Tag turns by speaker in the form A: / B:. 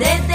A: de